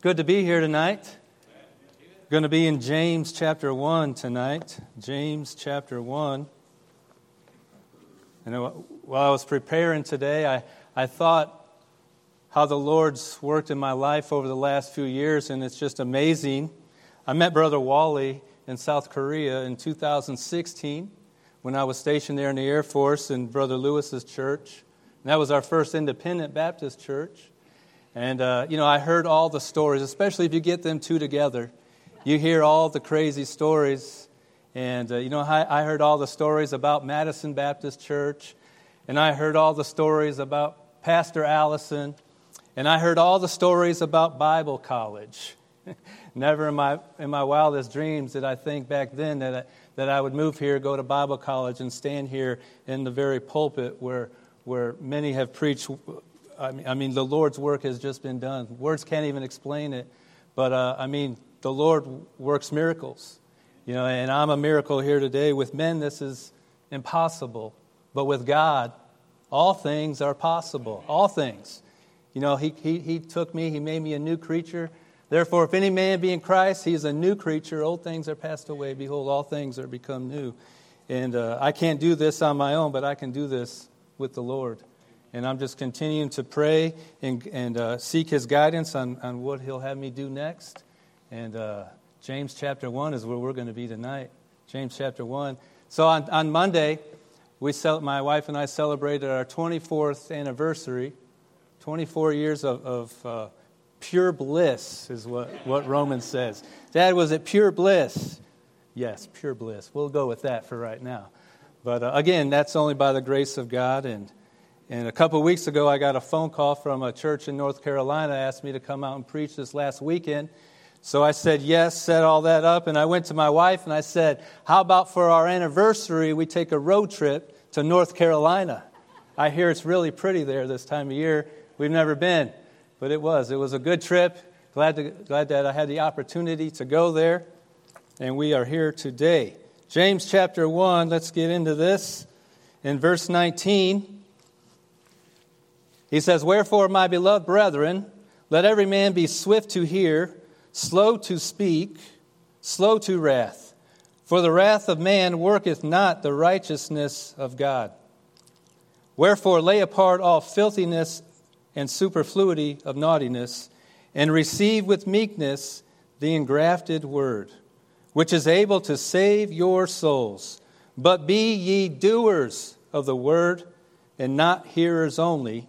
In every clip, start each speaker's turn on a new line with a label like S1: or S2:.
S1: good to be here tonight. Going to be in James chapter 1 tonight. James chapter 1. And while I was preparing today, I, I thought how the Lord's worked in my life over the last few years, and it's just amazing. I met Brother Wally in South Korea in 2016 when I was stationed there in the Air Force in Brother Lewis's church. And that was our first independent Baptist church. And, uh, you know, I heard all the stories, especially if you get them two together. You hear all the crazy stories. And, uh, you know, I, I heard all the stories about Madison Baptist Church. And I heard all the stories about Pastor Allison. And I heard all the stories about Bible college. Never in my, in my wildest dreams did I think back then that I, that I would move here, go to Bible college, and stand here in the very pulpit where, where many have preached I mean, I mean, the Lord's work has just been done. Words can't even explain it. But uh, I mean, the Lord works miracles. You know, and I'm a miracle here today. With men, this is impossible. But with God, all things are possible. All things. You know, he, he, he took me, He made me a new creature. Therefore, if any man be in Christ, he is a new creature. Old things are passed away. Behold, all things are become new. And uh, I can't do this on my own, but I can do this with the Lord. And I'm just continuing to pray and, and uh, seek his guidance on, on what he'll have me do next. And uh, James chapter 1 is where we're going to be tonight. James chapter 1. So on, on Monday, we cel- my wife and I celebrated our 24th anniversary. 24 years of, of uh, pure bliss is what, what Romans says. Dad, was it pure bliss? Yes, pure bliss. We'll go with that for right now. But uh, again, that's only by the grace of God. And and a couple weeks ago, I got a phone call from a church in North Carolina, asked me to come out and preach this last weekend. So I said yes, set all that up, and I went to my wife and I said, How about for our anniversary, we take a road trip to North Carolina? I hear it's really pretty there this time of year. We've never been, but it was. It was a good trip. Glad, to, glad that I had the opportunity to go there, and we are here today. James chapter 1, let's get into this. In verse 19, he says, Wherefore, my beloved brethren, let every man be swift to hear, slow to speak, slow to wrath. For the wrath of man worketh not the righteousness of God. Wherefore, lay apart all filthiness and superfluity of naughtiness, and receive with meekness the engrafted word, which is able to save your souls. But be ye doers of the word, and not hearers only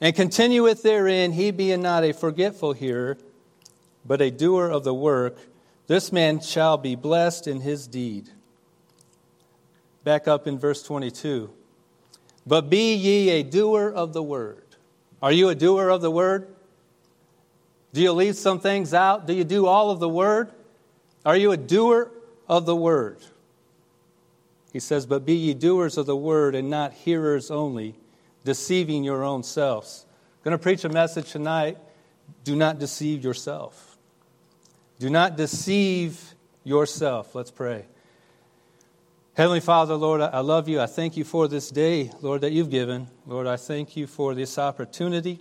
S1: and continueth therein, he being not a forgetful hearer, but a doer of the work, this man shall be blessed in his deed. Back up in verse 22. But be ye a doer of the word. Are you a doer of the word? Do you leave some things out? Do you do all of the word? Are you a doer of the word? He says, But be ye doers of the word and not hearers only deceiving your own selves. I'm going to preach a message tonight. Do not deceive yourself. Do not deceive yourself. Let's pray. Heavenly Father, Lord, I love you. I thank you for this day, Lord, that you've given. Lord, I thank you for this opportunity.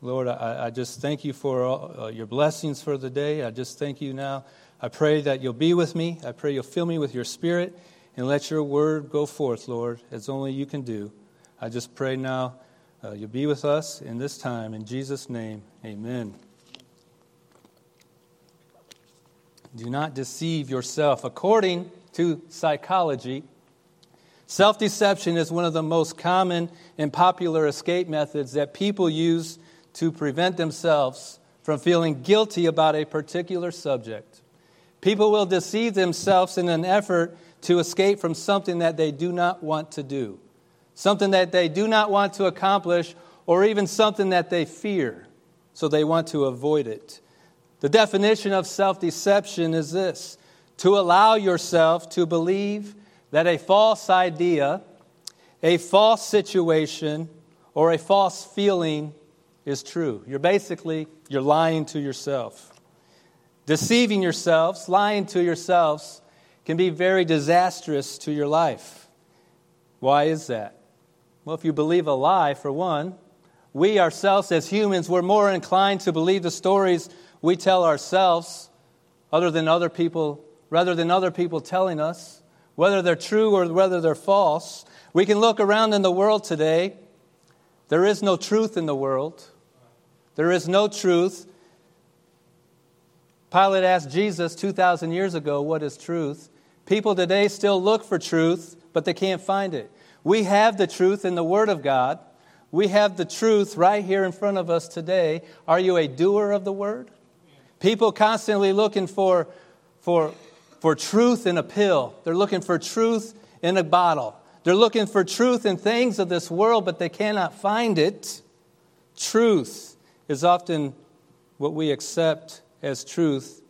S1: Lord, I, I just thank you for all, uh, your blessings for the day. I just thank you now. I pray that you'll be with me. I pray you'll fill me with your spirit and let your word go forth, Lord, as only you can do. I just pray now uh, you'll be with us in this time. In Jesus' name, amen. Do not deceive yourself. According to psychology, self deception is one of the most common and popular escape methods that people use to prevent themselves from feeling guilty about a particular subject. People will deceive themselves in an effort to escape from something that they do not want to do something that they do not want to accomplish, or even something that they fear, so they want to avoid it. The definition of self deception is this to allow yourself to believe that a false idea, a false situation, or a false feeling is true. You're basically you're lying to yourself. Deceiving yourselves, lying to yourselves can be very disastrous to your life. Why is that? Well, if you believe a lie, for one, we ourselves as humans, we're more inclined to believe the stories we tell ourselves other than other people, rather than other people telling us, whether they're true or whether they're false. We can look around in the world today. There is no truth in the world. There is no truth. Pilate asked Jesus 2,000 years ago, What is truth? People today still look for truth, but they can't find it. We have the truth in the Word of God. We have the truth right here in front of us today. Are you a doer of the Word? People constantly looking for, for, for truth in a pill, they're looking for truth in a bottle. They're looking for truth in things of this world, but they cannot find it. Truth is often what we accept as truth,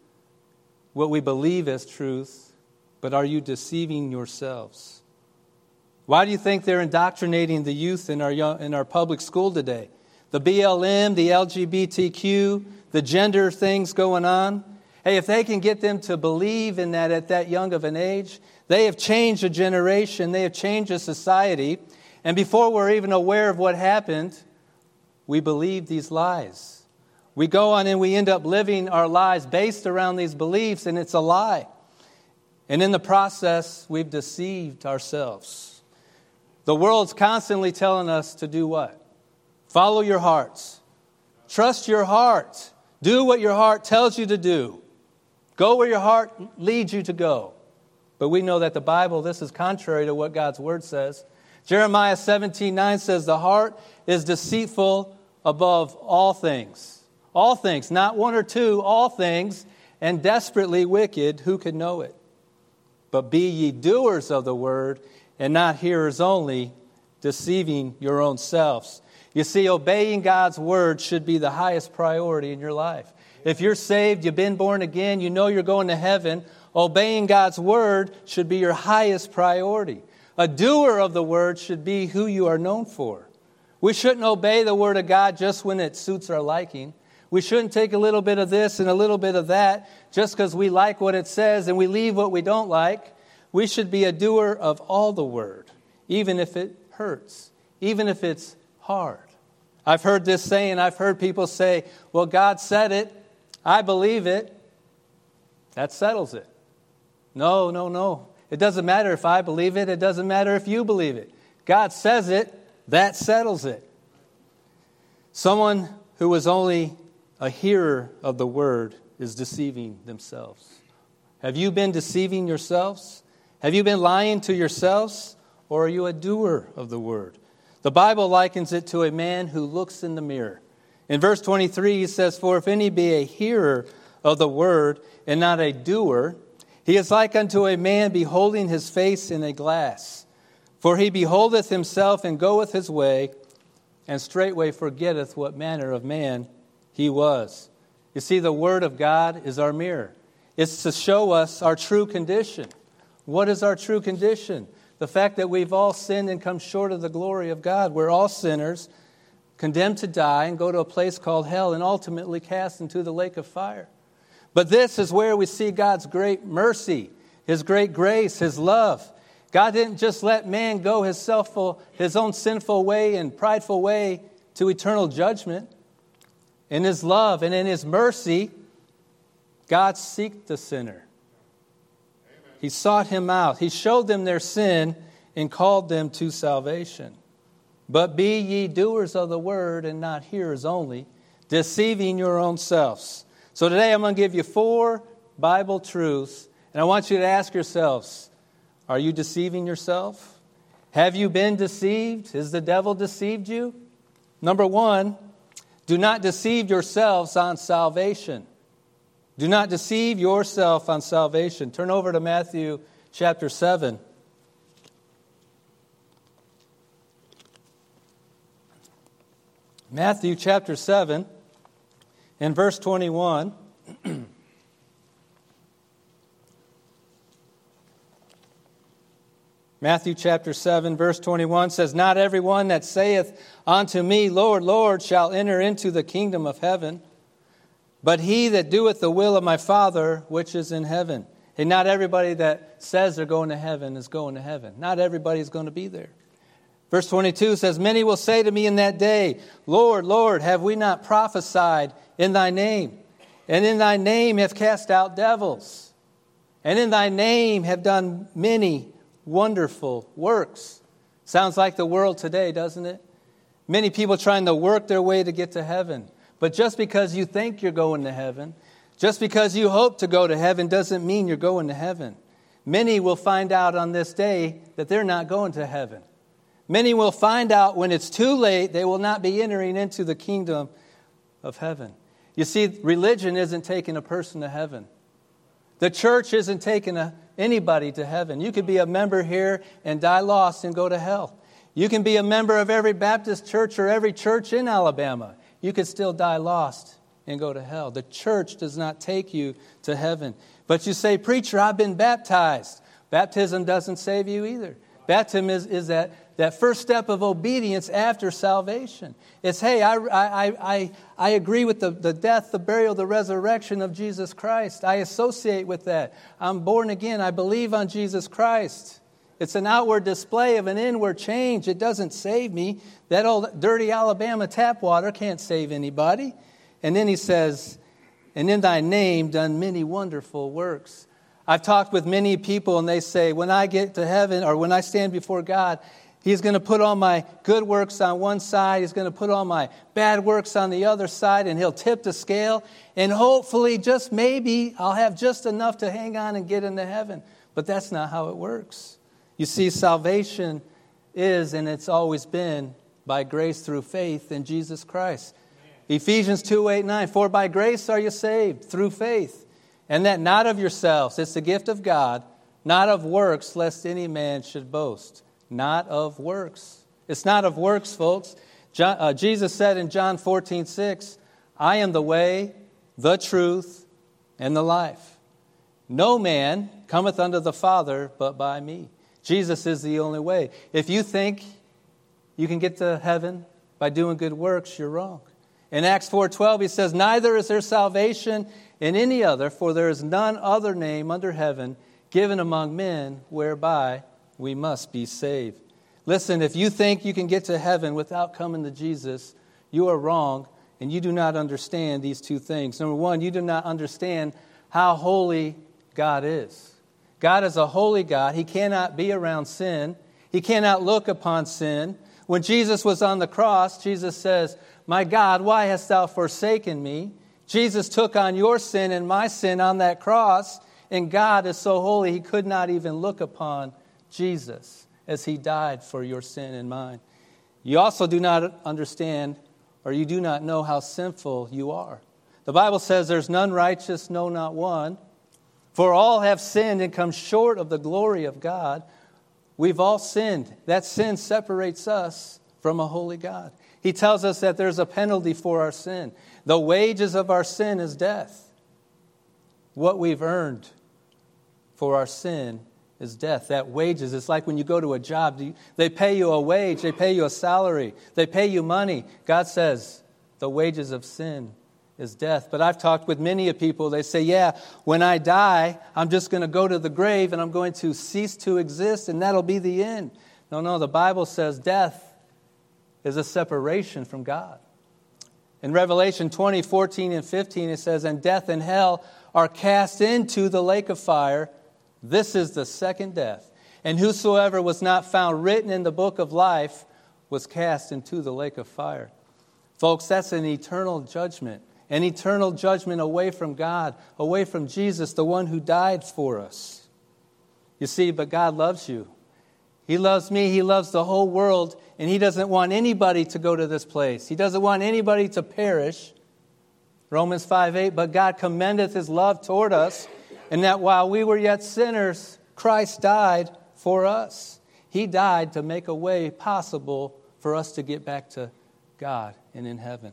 S1: what we believe as truth, but are you deceiving yourselves? Why do you think they're indoctrinating the youth in our, young, in our public school today? The BLM, the LGBTQ, the gender things going on. Hey, if they can get them to believe in that at that young of an age, they have changed a generation, they have changed a society. And before we're even aware of what happened, we believe these lies. We go on and we end up living our lives based around these beliefs, and it's a lie. And in the process, we've deceived ourselves. The world's constantly telling us to do what? Follow your hearts. Trust your heart. Do what your heart tells you to do. Go where your heart leads you to go. But we know that the Bible, this is contrary to what God's word says. Jeremiah 17 9 says, The heart is deceitful above all things. All things, not one or two, all things, and desperately wicked. Who can know it? But be ye doers of the word and not hearers only, deceiving your own selves. You see, obeying God's word should be the highest priority in your life. If you're saved, you've been born again, you know you're going to heaven, obeying God's word should be your highest priority. A doer of the word should be who you are known for. We shouldn't obey the word of God just when it suits our liking. We shouldn't take a little bit of this and a little bit of that just because we like what it says and we leave what we don't like. We should be a doer of all the word, even if it hurts, even if it's hard. I've heard this saying, I've heard people say, Well, God said it, I believe it. That settles it. No, no, no. It doesn't matter if I believe it, it doesn't matter if you believe it. God says it, that settles it. Someone who was only a hearer of the word is deceiving themselves. Have you been deceiving yourselves? Have you been lying to yourselves, or are you a doer of the word? The Bible likens it to a man who looks in the mirror. In verse 23, he says, For if any be a hearer of the word and not a doer, he is like unto a man beholding his face in a glass. For he beholdeth himself and goeth his way, and straightway forgetteth what manner of man he was. You see, the Word of God is our mirror, it's to show us our true condition. What is our true condition? The fact that we've all sinned and come short of the glory of God. We're all sinners, condemned to die and go to a place called hell and ultimately cast into the lake of fire. But this is where we see God's great mercy, His great grace, His love. God didn't just let man go his, selfful, his own sinful way and prideful way to eternal judgment. In His love and in His mercy, God seeked the sinner. He sought him out. He showed them their sin and called them to salvation. But be ye doers of the word and not hearers only, deceiving your own selves. So today I'm going to give you four Bible truths, and I want you to ask yourselves Are you deceiving yourself? Have you been deceived? Has the devil deceived you? Number one, do not deceive yourselves on salvation. Do not deceive yourself on salvation. Turn over to Matthew chapter 7. Matthew chapter 7 and verse 21. Matthew chapter 7, verse 21 says, Not everyone that saith unto me, Lord, Lord, shall enter into the kingdom of heaven but he that doeth the will of my Father which is in heaven. And not everybody that says they're going to heaven is going to heaven. Not everybody is going to be there. Verse 22 says, Many will say to me in that day, Lord, Lord, have we not prophesied in thy name? And in thy name have cast out devils? And in thy name have done many wonderful works. Sounds like the world today, doesn't it? Many people trying to work their way to get to heaven. But just because you think you're going to heaven, just because you hope to go to heaven, doesn't mean you're going to heaven. Many will find out on this day that they're not going to heaven. Many will find out when it's too late, they will not be entering into the kingdom of heaven. You see, religion isn't taking a person to heaven. The church isn't taking a, anybody to heaven. You could be a member here and die lost and go to hell. You can be a member of every Baptist church or every church in Alabama. You could still die lost and go to hell. The church does not take you to heaven. But you say, Preacher, I've been baptized. Baptism doesn't save you either. Baptism is, is that that first step of obedience after salvation. It's, hey, I, I, I, I agree with the, the death, the burial, the resurrection of Jesus Christ. I associate with that. I'm born again. I believe on Jesus Christ. It's an outward display of an inward change. It doesn't save me. That old dirty Alabama tap water can't save anybody. And then he says, And in thy name done many wonderful works. I've talked with many people, and they say, When I get to heaven or when I stand before God, He's going to put all my good works on one side. He's going to put all my bad works on the other side, and he'll tip the scale. And hopefully, just maybe, I'll have just enough to hang on and get into heaven. But that's not how it works. You see, salvation is, and it's always been, by grace through faith in Jesus Christ. Ephesians 2 8 9. For by grace are you saved through faith, and that not of yourselves. It's the gift of God, not of works, lest any man should boast not of works. It's not of works, folks. John, uh, Jesus said in John 14, 6, I am the way, the truth, and the life. No man cometh unto the Father but by me. Jesus is the only way. If you think you can get to heaven by doing good works, you're wrong. In Acts 4:12 he says, "Neither is there salvation in any other, for there is none other name under heaven given among men whereby we must be saved. Listen, if you think you can get to heaven without coming to Jesus, you are wrong and you do not understand these two things. Number one, you do not understand how holy God is. God is a holy God. He cannot be around sin, He cannot look upon sin. When Jesus was on the cross, Jesus says, My God, why hast thou forsaken me? Jesus took on your sin and my sin on that cross, and God is so holy, He could not even look upon Jesus as he died for your sin and mine. You also do not understand or you do not know how sinful you are. The Bible says there's none righteous, no, not one. For all have sinned and come short of the glory of God. We've all sinned. That sin separates us from a holy God. He tells us that there's a penalty for our sin. The wages of our sin is death. What we've earned for our sin is death. That wages, it's like when you go to a job, they pay you a wage, they pay you a salary, they pay you money. God says the wages of sin is death. But I've talked with many of people, they say, yeah, when I die, I'm just going to go to the grave and I'm going to cease to exist and that'll be the end. No, no, the Bible says death is a separation from God. In Revelation 20, 14, and 15, it says, And death and hell are cast into the lake of fire. This is the second death. And whosoever was not found written in the book of life was cast into the lake of fire. Folks, that's an eternal judgment, an eternal judgment away from God, away from Jesus, the one who died for us. You see, but God loves you. He loves me, He loves the whole world, and He doesn't want anybody to go to this place. He doesn't want anybody to perish. Romans 5 8, but God commendeth His love toward us and that while we were yet sinners, Christ died for us. He died to make a way possible for us to get back to God and in heaven.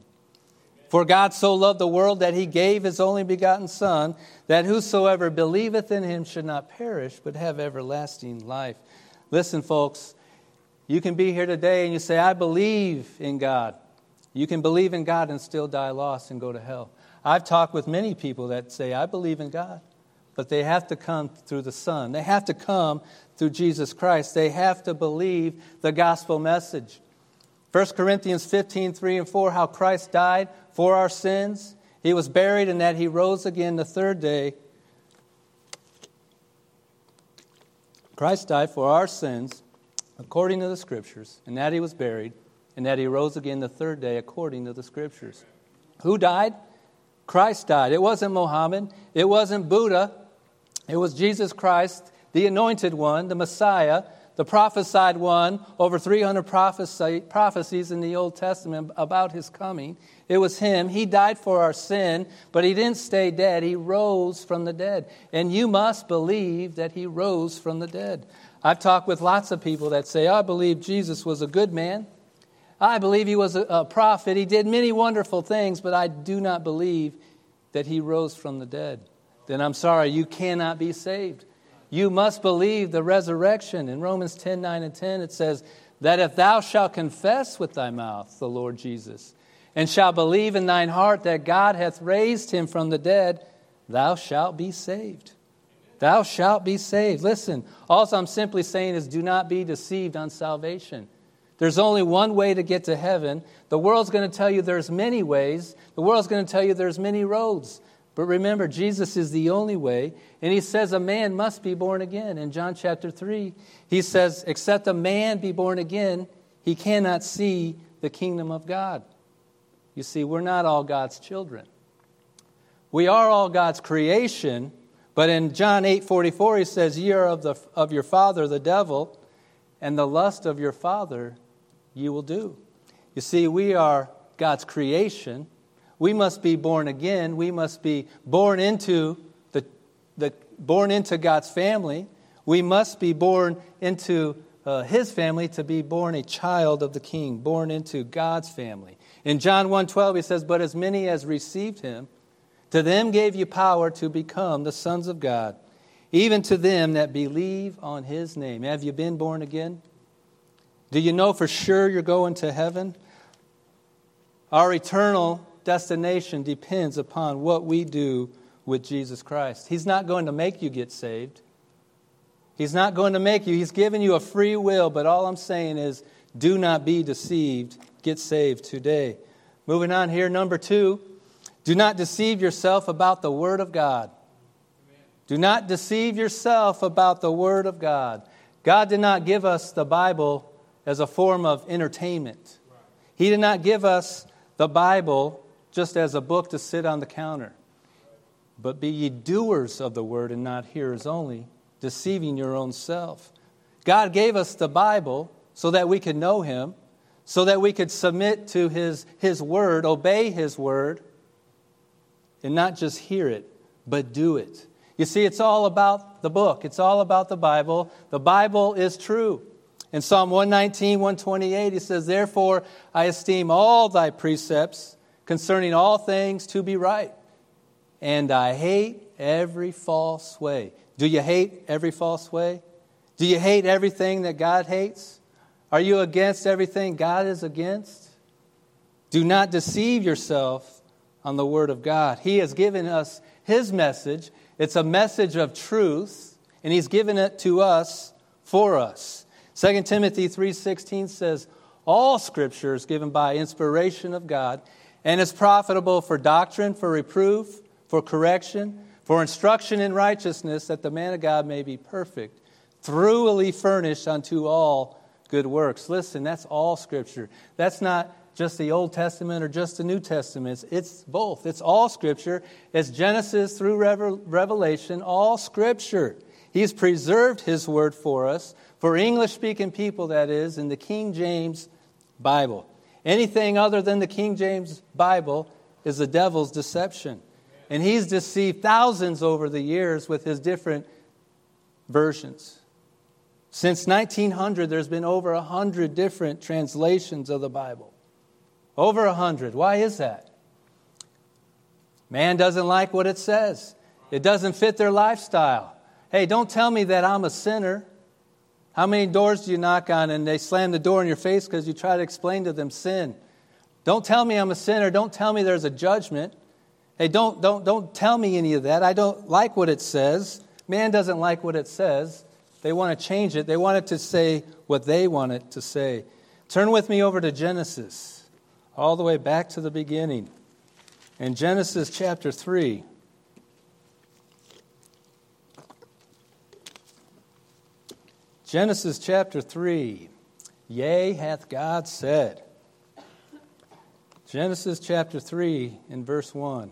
S1: For God so loved the world that he gave his only begotten Son, that whosoever believeth in him should not perish, but have everlasting life. Listen, folks, you can be here today and you say, I believe in God. You can believe in God and still die lost and go to hell. I've talked with many people that say, I believe in God, but they have to come through the Son. They have to come through Jesus Christ. They have to believe the gospel message. 1 Corinthians 15, 3 and 4, how Christ died for our sins. He was buried and that he rose again the third day. Christ died for our sins according to the Scriptures, and that he was buried, and that he rose again the third day according to the Scriptures. Who died? Christ died. It wasn't Mohammed, it wasn't Buddha, it was Jesus Christ, the anointed one, the Messiah, the prophesied one, over 300 prophecy, prophecies in the Old Testament about his coming. It was him. He died for our sin, but he didn't stay dead. He rose from the dead. And you must believe that he rose from the dead. I've talked with lots of people that say, I believe Jesus was a good man. I believe he was a, prophet. He did many wonderful things, but I do not believe that he rose from the dead. Then I'm sorry, you cannot be saved. You must believe the resurrection. In Romans 10 9 and 10, it says, That if thou shalt confess with thy mouth the Lord Jesus, and shalt believe in thine heart that God hath raised him from the dead, thou shalt be saved. Thou shalt be saved. Listen, all I'm simply saying is do not be deceived on salvation. There's only one way to get to heaven. The world's going to tell you there's many ways. The world's going to tell you there's many roads. But remember, Jesus is the only way. And he says a man must be born again. In John chapter 3, he says, Except a man be born again, he cannot see the kingdom of God. You see, we're not all God's children. We are all God's creation, but in John 8 44, he says, Ye are of, the, of your father, the devil, and the lust of your father you will do. You see, we are God's creation. We must be born again. We must be born into the, the born into God's family. We must be born into uh, his family to be born a child of the king, born into God's family. In John 1:12 he says, "But as many as received him, to them gave you power to become the sons of God, even to them that believe on his name." Have you been born again? Do you know for sure you're going to heaven? Our eternal destination depends upon what we do with Jesus Christ. He's not going to make you get saved. He's not going to make you. He's given you a free will, but all I'm saying is do not be deceived. Get saved today. Moving on here, number two, do not deceive yourself about the Word of God. Do not deceive yourself about the Word of God. God did not give us the Bible as a form of entertainment. He did not give us the Bible just as a book to sit on the counter. But be ye doers of the word and not hearers only, deceiving your own self. God gave us the Bible so that we could know Him, so that we could submit to His, his word, obey His word, and not just hear it, but do it. You see, it's all about the book, it's all about the Bible. The Bible is true. In Psalm 119, 128, he says, Therefore I esteem all thy precepts concerning all things to be right, and I hate every false way. Do you hate every false way? Do you hate everything that God hates? Are you against everything God is against? Do not deceive yourself on the Word of God. He has given us His message. It's a message of truth, and He's given it to us for us. 2 Timothy 3:16 says, "All scripture is given by inspiration of God and is profitable for doctrine, for reproof, for correction, for instruction in righteousness, that the man of God may be perfect, thoroughly furnished unto all good works." Listen, that's all scripture. That's not just the Old Testament or just the New Testament. It's both. It's all Scripture. It's Genesis through Revelation, all Scripture. He's preserved His Word for us for English speaking people, that is, in the King James Bible. Anything other than the King James Bible is the devil's deception. And he's deceived thousands over the years with his different versions. Since 1900, there's been over 100 different translations of the Bible. Over 100. Why is that? Man doesn't like what it says, it doesn't fit their lifestyle. Hey, don't tell me that I'm a sinner. How many doors do you knock on and they slam the door in your face because you try to explain to them sin? Don't tell me I'm a sinner. Don't tell me there's a judgment. Hey, don't, don't, don't tell me any of that. I don't like what it says. Man doesn't like what it says. They want to change it. They want it to say what they want it to say. Turn with me over to Genesis, all the way back to the beginning. In Genesis chapter 3. Genesis chapter 3. Yea, hath God said. Genesis chapter 3 in verse 1.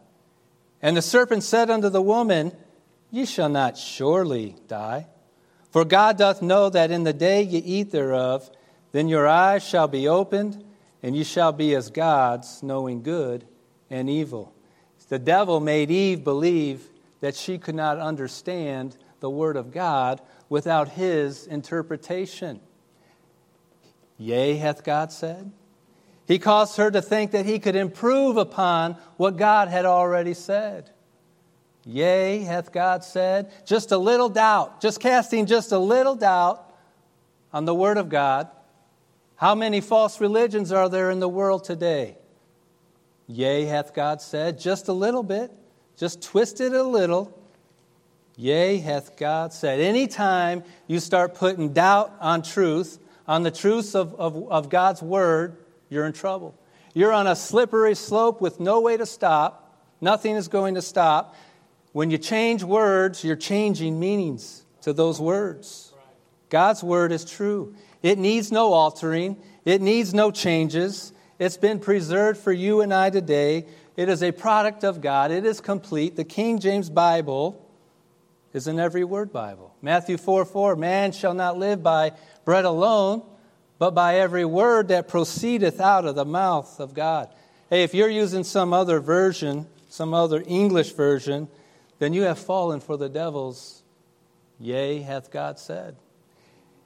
S1: And the serpent said unto the woman, Ye shall not surely die. For God doth know that in the day ye eat thereof, then your eyes shall be opened, and ye shall be as gods, knowing good and evil. The devil made Eve believe that she could not understand the Word of God without his interpretation. Yea, hath God said. He caused her to think that he could improve upon what God had already said. Yea, hath God said. Just a little doubt, just casting just a little doubt on the Word of God. How many false religions are there in the world today? Yea, hath God said. Just a little bit. Just twist it a little. Yea, hath God said. Anytime you start putting doubt on truth, on the truths of, of, of God's word, you're in trouble. You're on a slippery slope with no way to stop. Nothing is going to stop. When you change words, you're changing meanings to those words. God's word is true. It needs no altering, it needs no changes. It's been preserved for you and I today it is a product of God. It is complete. The King James Bible is an every word Bible. Matthew 4 4 Man shall not live by bread alone, but by every word that proceedeth out of the mouth of God. Hey, if you're using some other version, some other English version, then you have fallen for the devil's, yea, hath God said.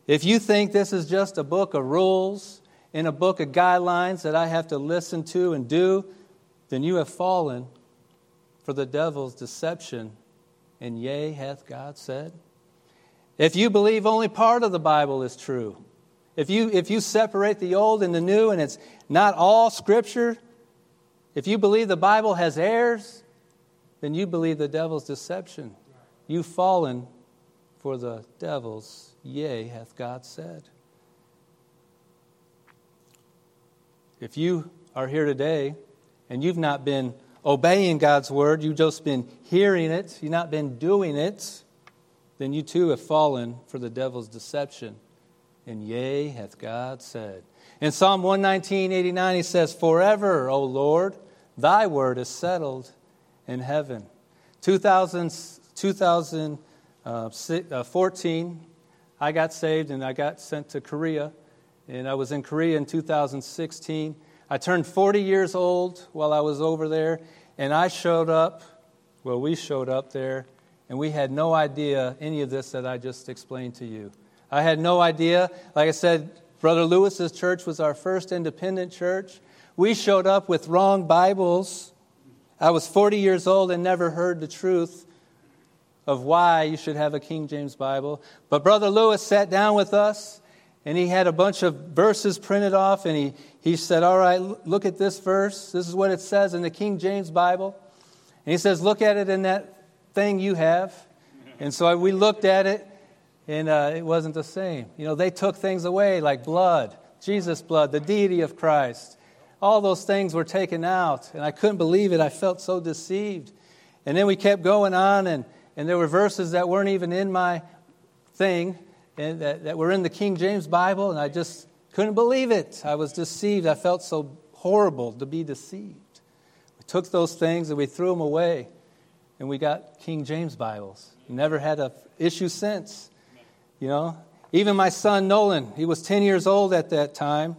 S1: If you think this is just a book of rules and a book of guidelines that I have to listen to and do, then you have fallen for the devil's deception, and yea, hath God said. If you believe only part of the Bible is true, if you, if you separate the old and the new and it's not all Scripture, if you believe the Bible has errors, then you believe the devil's deception. You've fallen for the devil's, yea, hath God said. If you are here today and you've not been obeying God's word, you've just been hearing it, you've not been doing it, then you too have fallen for the devil's deception. And yea, hath God said. In Psalm 119, 89, he says, Forever, O Lord, thy word is settled in heaven. 2000, 2014, uh, I got saved and I got sent to Korea. And I was in Korea in 2016. I turned 40 years old while I was over there, and I showed up, well, we showed up there, and we had no idea any of this that I just explained to you. I had no idea. Like I said, Brother Lewis's church was our first independent church. We showed up with wrong Bibles. I was 40 years old and never heard the truth of why you should have a King James Bible. But Brother Lewis sat down with us and he had a bunch of verses printed off and he, he said, All right, look at this verse. This is what it says in the King James Bible. And he says, Look at it in that thing you have. And so we looked at it, and uh, it wasn't the same. You know, they took things away like blood, Jesus' blood, the deity of Christ. All those things were taken out, and I couldn't believe it. I felt so deceived. And then we kept going on, and, and there were verses that weren't even in my thing, and that, that were in the King James Bible, and I just couldn't believe it. I was deceived. I felt so horrible to be deceived. We took those things and we threw them away, and we got King James Bibles. Never had an issue since. You know, even my son Nolan, he was 10 years old at that time.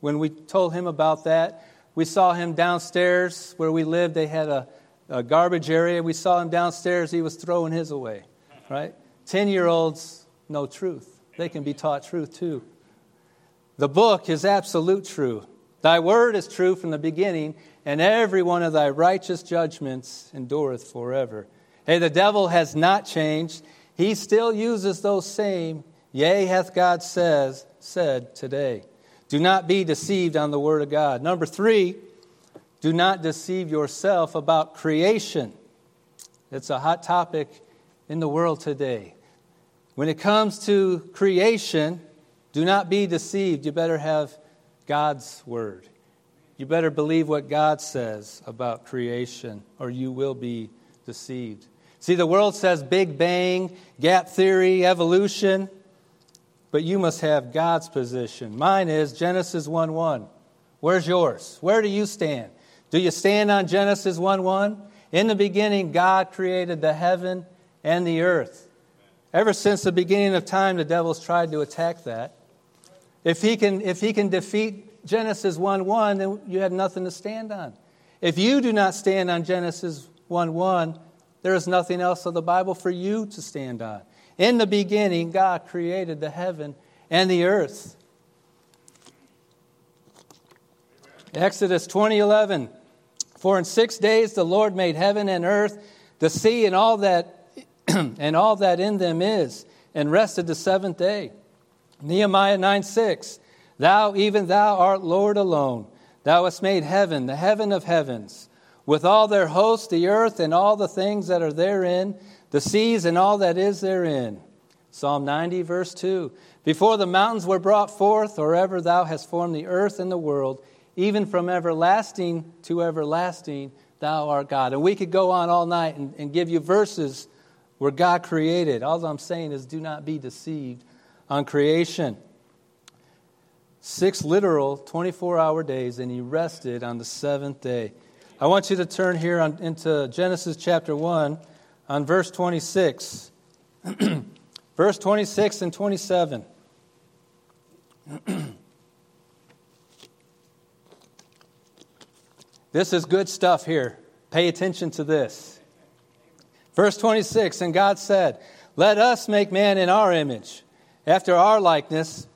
S1: When we told him about that, we saw him downstairs where we lived. They had a, a garbage area. We saw him downstairs. He was throwing his away, right? 10 year olds know truth. They can be taught truth too. The book is absolute truth. Thy word is true from the beginning, and every one of thy righteous judgments endureth forever. Hey, the devil has not changed. He still uses those same, yea, hath God says, said today. Do not be deceived on the word of God. Number three, do not deceive yourself about creation. It's a hot topic in the world today. When it comes to creation, do not be deceived. You better have God's word. You better believe what God says about creation, or you will be deceived. See, the world says Big Bang, gap theory, evolution, but you must have God's position. Mine is Genesis 1 1. Where's yours? Where do you stand? Do you stand on Genesis 1 1? In the beginning, God created the heaven and the earth. Ever since the beginning of time, the devil's tried to attack that. If he can, if he can defeat Genesis 1 1, then you have nothing to stand on. If you do not stand on Genesis 1 1, there is nothing else of the Bible for you to stand on. In the beginning, God created the heaven and the earth. Exodus 20:11 For in 6 days the Lord made heaven and earth the sea and all that and all that in them is and rested the seventh day Nehemiah 9 6. Thou, even thou, art Lord alone. Thou hast made heaven, the heaven of heavens, with all their hosts, the earth and all the things that are therein, the seas and all that is therein. Psalm 90, verse 2. Before the mountains were brought forth, or ever thou hast formed the earth and the world, even from everlasting to everlasting, thou art God. And we could go on all night and, and give you verses where God created. All I'm saying is do not be deceived on creation. Six literal 24 hour days, and he rested on the seventh day. I want you to turn here on, into Genesis chapter 1 on verse 26. verse 26 and 27. this is good stuff here. Pay attention to this. Verse 26 And God said, Let us make man in our image after our likeness,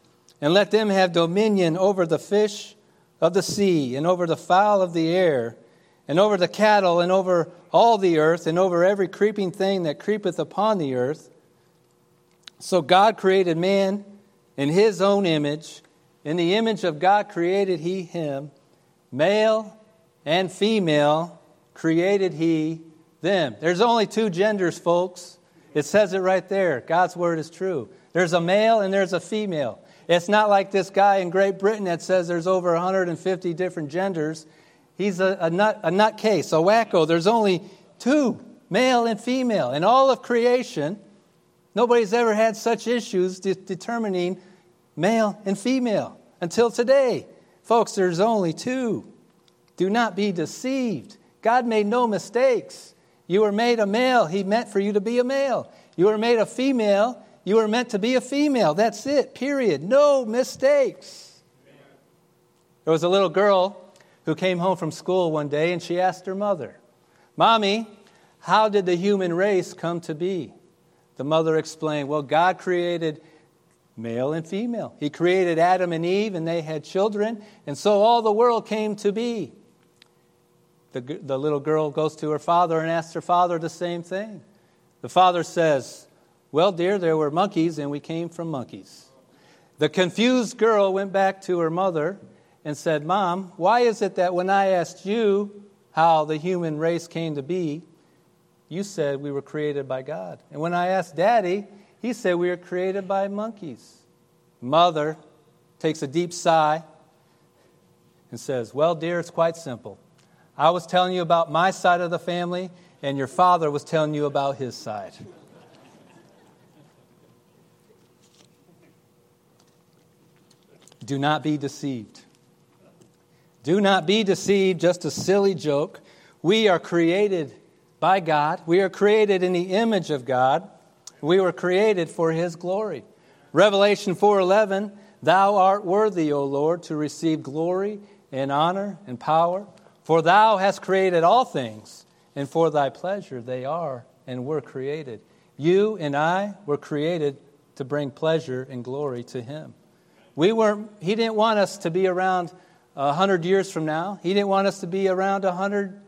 S1: and let them have dominion over the fish of the sea, and over the fowl of the air, and over the cattle, and over all the earth, and over every creeping thing that creepeth upon the earth. So God created man in his own image. In the image of God created he him. Male and female created he them. There's only two genders, folks. It says it right there. God's word is true. There's a male and there's a female. It's not like this guy in Great Britain that says there's over 150 different genders. He's a, a, nut, a nutcase, a wacko. There's only two, male and female. In all of creation, nobody's ever had such issues de- determining male and female until today. Folks, there's only two. Do not be deceived. God made no mistakes. You were made a male, He meant for you to be a male. You were made a female, you were meant to be a female. That's it, period. No mistakes. There was a little girl who came home from school one day and she asked her mother, Mommy, how did the human race come to be? The mother explained, Well, God created male and female. He created Adam and Eve, and they had children, and so all the world came to be. The, the little girl goes to her father and asks her father the same thing. The father says, well, dear, there were monkeys, and we came from monkeys. The confused girl went back to her mother and said, Mom, why is it that when I asked you how the human race came to be, you said we were created by God? And when I asked Daddy, he said we were created by monkeys. Mother takes a deep sigh and says, Well, dear, it's quite simple. I was telling you about my side of the family, and your father was telling you about his side. Do not be deceived. Do not be deceived, just a silly joke. We are created by God. We are created in the image of God. We were created for his glory. Revelation 4:11, thou art worthy, O Lord, to receive glory and honor and power, for thou hast created all things, and for thy pleasure they are and were created. You and I were created to bring pleasure and glory to him. We weren't he didn't want us to be around a hundred years from now. He didn't want us to be around a hundred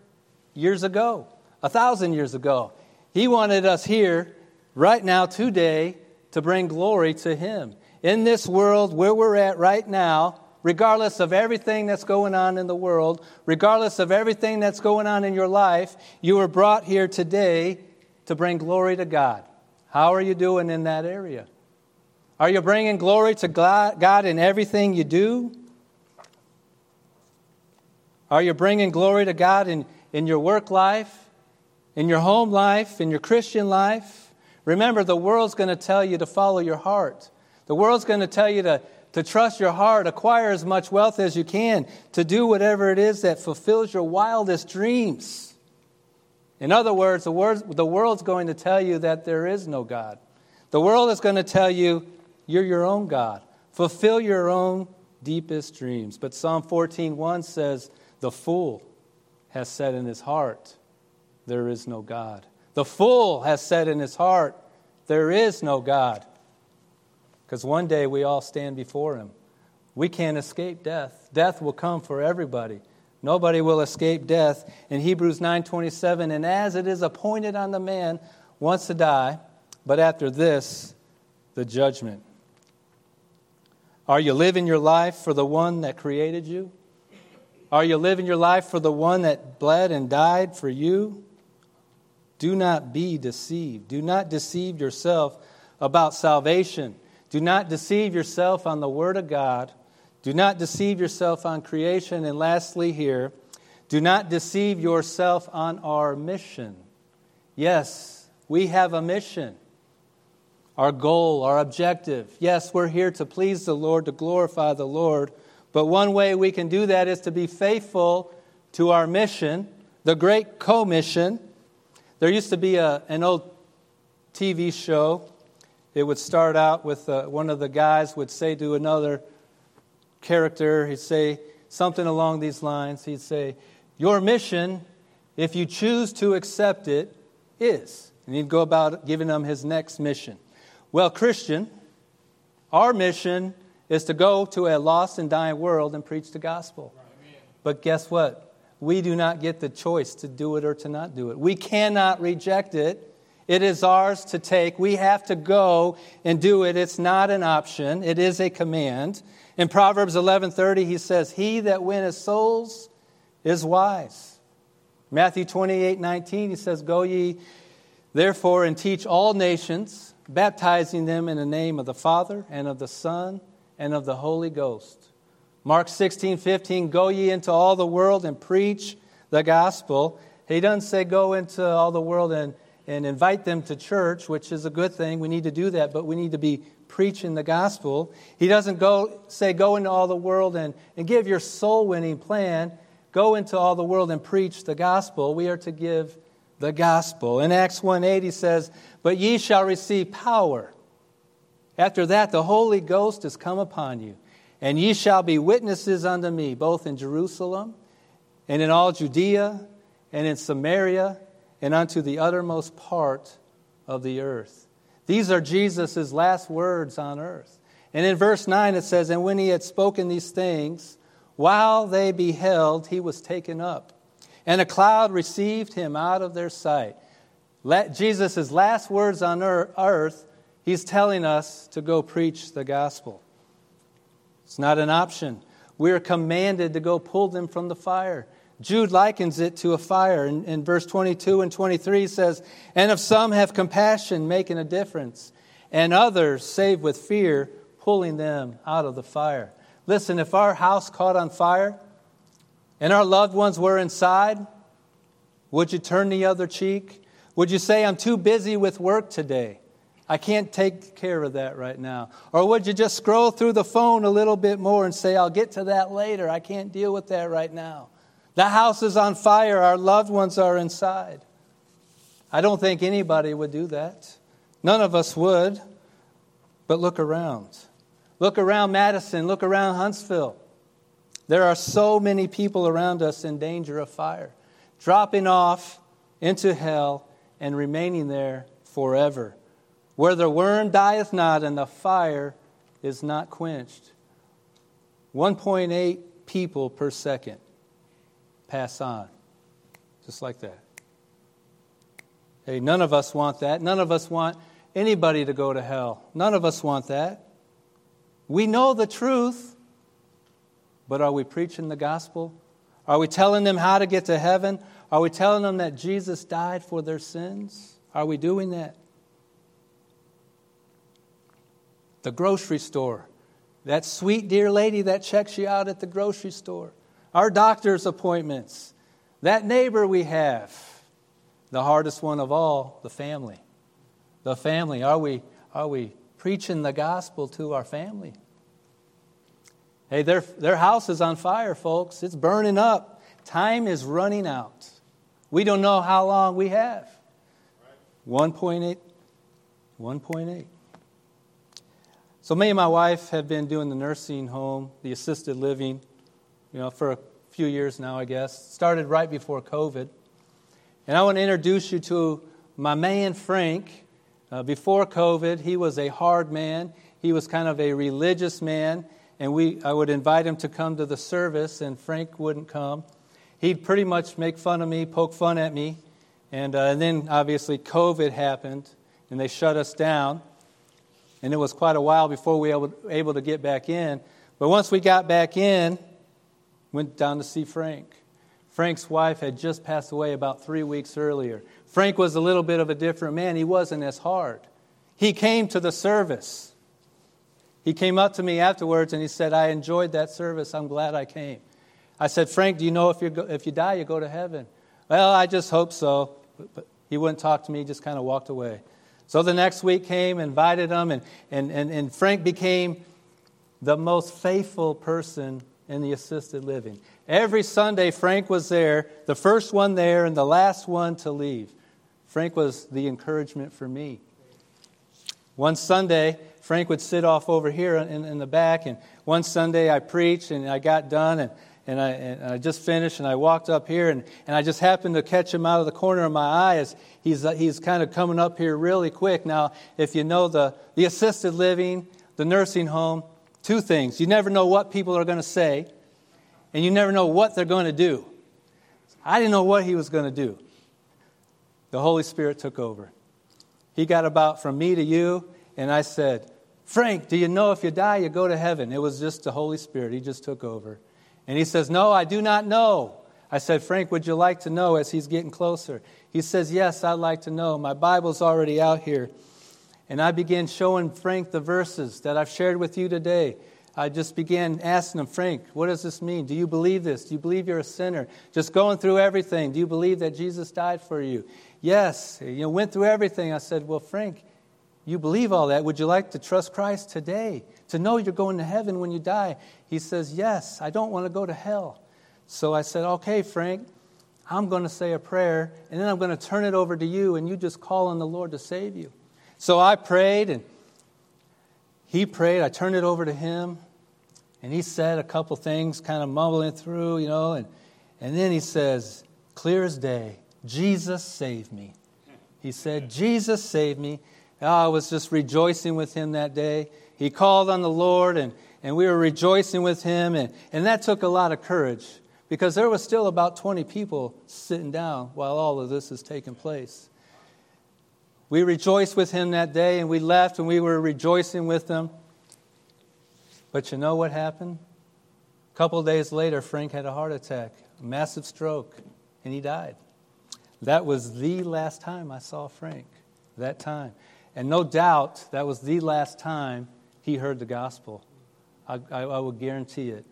S1: years ago, a thousand years ago. He wanted us here, right now, today, to bring glory to Him. In this world where we're at right now, regardless of everything that's going on in the world, regardless of everything that's going on in your life, you were brought here today to bring glory to God. How are you doing in that area? Are you bringing glory to God in everything you do? Are you bringing glory to God in, in your work life, in your home life, in your Christian life? Remember, the world's going to tell you to follow your heart. The world's going to tell you to, to trust your heart, acquire as much wealth as you can, to do whatever it is that fulfills your wildest dreams. In other words, the, words, the world's going to tell you that there is no God. The world is going to tell you you're your own God. Fulfill your own deepest dreams. But Psalm 14:1 says, the fool has said in his heart, There is no God. The fool has said in his heart, There is no God. Because one day we all stand before him. We can't escape death. Death will come for everybody. Nobody will escape death. In Hebrews 9:27, and as it is appointed on the man once to die, but after this, the judgment. Are you living your life for the one that created you? Are you living your life for the one that bled and died for you? Do not be deceived. Do not deceive yourself about salvation. Do not deceive yourself on the Word of God. Do not deceive yourself on creation. And lastly, here, do not deceive yourself on our mission. Yes, we have a mission, our goal, our objective. Yes, we're here to please the Lord, to glorify the Lord. But one way we can do that is to be faithful to our mission, the Great Commission. There used to be a, an old TV show. It would start out with uh, one of the guys would say to another character, he'd say something along these lines. He'd say, Your mission, if you choose to accept it, is. And he'd go about giving them his next mission. Well, Christian, our mission is to go to a lost and dying world and preach the gospel. But guess what? We do not get the choice to do it or to not do it. We cannot reject it. It is ours to take. We have to go and do it. It's not an option. It is a command. In Proverbs 11:30 he says, "He that winneth souls is wise." Matthew 28:19 he says, "Go ye therefore and teach all nations, baptizing them in the name of the Father and of the Son and of the Holy Ghost. Mark 16, 15, go ye into all the world and preach the gospel. He doesn't say go into all the world and, and invite them to church, which is a good thing. We need to do that, but we need to be preaching the gospel. He doesn't go say go into all the world and, and give your soul winning plan. Go into all the world and preach the gospel. We are to give the gospel. In Acts 1 8, he says, But ye shall receive power after that, the Holy Ghost is come upon you, and ye shall be witnesses unto me, both in Jerusalem and in all Judea and in Samaria and unto the uttermost part of the earth. These are Jesus' last words on earth. And in verse 9 it says, And when he had spoken these things, while they beheld, he was taken up. And a cloud received him out of their sight. Let Jesus' last words on earth He's telling us to go preach the gospel. It's not an option. We're commanded to go pull them from the fire. Jude likens it to a fire. In, in verse 22 and 23 says, And if some have compassion, making a difference, and others save with fear, pulling them out of the fire. Listen, if our house caught on fire and our loved ones were inside, would you turn the other cheek? Would you say, I'm too busy with work today? I can't take care of that right now. Or would you just scroll through the phone a little bit more and say, I'll get to that later. I can't deal with that right now. The house is on fire. Our loved ones are inside. I don't think anybody would do that. None of us would. But look around. Look around Madison. Look around Huntsville. There are so many people around us in danger of fire, dropping off into hell and remaining there forever, where the worm dieth not and the fire is not quenched. 1.8 people per second pass on, just like that. Hey, none of us want that. None of us want anybody to go to hell. None of us want that. We know the truth, but are we preaching the gospel? Are we telling them how to get to heaven? Are we telling them that Jesus died for their sins? Are we doing that? The grocery store. That sweet, dear lady that checks you out at the grocery store. Our doctor's appointments. That neighbor we have. The hardest one of all, the family. The family. Are we, are we preaching the gospel to our family? Hey, their, their house is on fire, folks. It's burning up. Time is running out. We don't know how long we have. 1.8. 1.8. So me and my wife have been doing the nursing home, the assisted living, you know, for a few years now, I guess. Started right before COVID. And I want to introduce you to my man Frank. Uh, before COVID, he was a hard man. He was kind of a religious man, and we I would invite him to come to the service, and Frank wouldn't come he'd pretty much make fun of me, poke fun at me. And, uh, and then obviously COVID happened and they shut us down. And it was quite a while before we were able, to get back in. But once we got back in, went down to see Frank. Frank's wife had just passed away about three weeks earlier. Frank was a little bit of a different man. He wasn't as hard. He came to the service. He came up to me afterwards and he said, I enjoyed that service. I'm glad I came. I said, Frank, do you know if, you if you die, you go to heaven? Well, I just hope so. But he wouldn't talk to me, just kind of walked away. So the next week came, invited him, and, and, and, and Frank became the most faithful person in the assisted living. Every Sunday, Frank was there, the first one there and the last one to leave. Frank was the encouragement for me. One Sunday, Frank would sit off over here in, in the back, and one Sunday I preached and I got done, and and I, and I just finished, and I walked up here, and, and I just happened to catch him out of the corner of my eye as he's, uh, he's kind of coming up here really quick. Now, if you know the, the assisted living, the nursing home, two things. You never know what people are going to say, and you never know what they're going to do. I didn't know what he was going to do. The Holy Spirit took over. He got about from me to you, and I said, Frank, do you know if you die, you go to heaven? It was just the Holy Spirit. He just took over. And he says, No, I do not know. I said, Frank, would you like to know as he's getting closer? He says, Yes, I'd like to know. My Bible's already out here. And I began showing Frank the verses that I've shared with you today. I just began asking him, Frank, what does this mean? Do you believe this? Do you believe you're a sinner? Just going through everything. Do you believe that Jesus died for you? Yes. You know, went through everything. I said, Well, Frank, you believe all that. Would you like to trust Christ today? To know you're going to heaven when you die? He says, Yes, I don't want to go to hell. So I said, Okay, Frank, I'm going to say a prayer, and then I'm going to turn it over to you, and you just call on the Lord to save you. So I prayed, and he prayed. I turned it over to him, and he said a couple things, kind of mumbling through, you know, and, and then he says, clear as day, Jesus saved me. He said, Jesus saved me. I was just rejoicing with him that day. He called on the Lord, and, and we were rejoicing with him, and, and that took a lot of courage because there was still about 20 people sitting down while all of this is taking place. We rejoiced with him that day, and we left, and we were rejoicing with him. But you know what happened? A couple days later, Frank had a heart attack, a massive stroke, and he died. That was the last time I saw Frank, that time. And no doubt that was the last time he heard the gospel. I, I, I will guarantee it.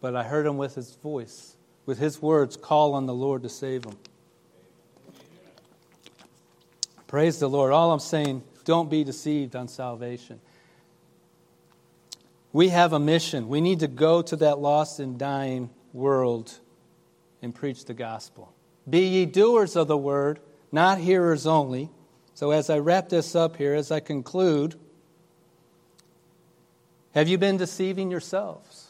S1: But I heard him with his voice, with his words, call on the Lord to save him. Praise the Lord. All I'm saying, don't be deceived on salvation. We have a mission. We need to go to that lost and dying world and preach the gospel. Be ye doers of the word, not hearers only. So, as I wrap this up here, as I conclude, have you been deceiving yourselves?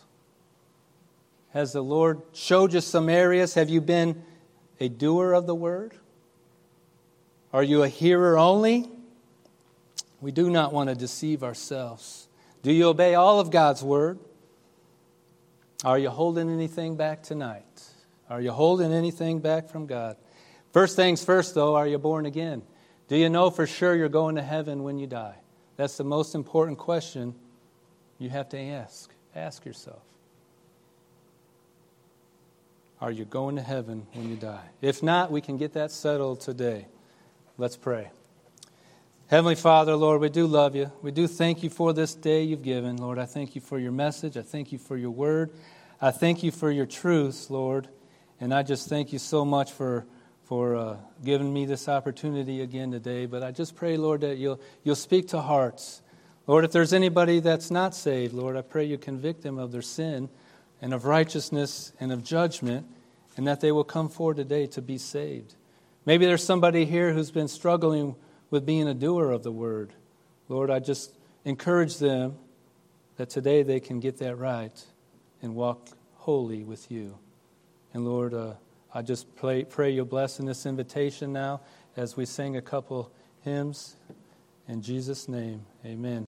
S1: Has the Lord showed you some areas? Have you been a doer of the word? Are you a hearer only? We do not want to deceive ourselves. Do you obey all of God's word? Are you holding anything back tonight? Are you holding anything back from God? First things first, though, are you born again? Do you know for sure you're going to heaven when you die? That's the most important question you have to ask. Ask yourself. Are you going to heaven when you die? If not, we can get that settled today. Let's pray. Heavenly Father, Lord, we do love you. We do thank you for this day you've given. Lord, I thank you for your message. I thank you for your word. I thank you for your truths, Lord. And I just thank you so much for, for uh, giving me this opportunity again today. But I just pray, Lord, that you'll, you'll speak to hearts. Lord, if there's anybody that's not saved, Lord, I pray you convict them of their sin and of righteousness and of judgment, and that they will come forward today to be saved. Maybe there's somebody here who's been struggling with being a doer of the word. Lord, I just encourage them that today they can get that right and walk holy with you. And Lord, uh, I just pray, pray you'll bless in this invitation now as we sing a couple hymns. In Jesus' name, amen.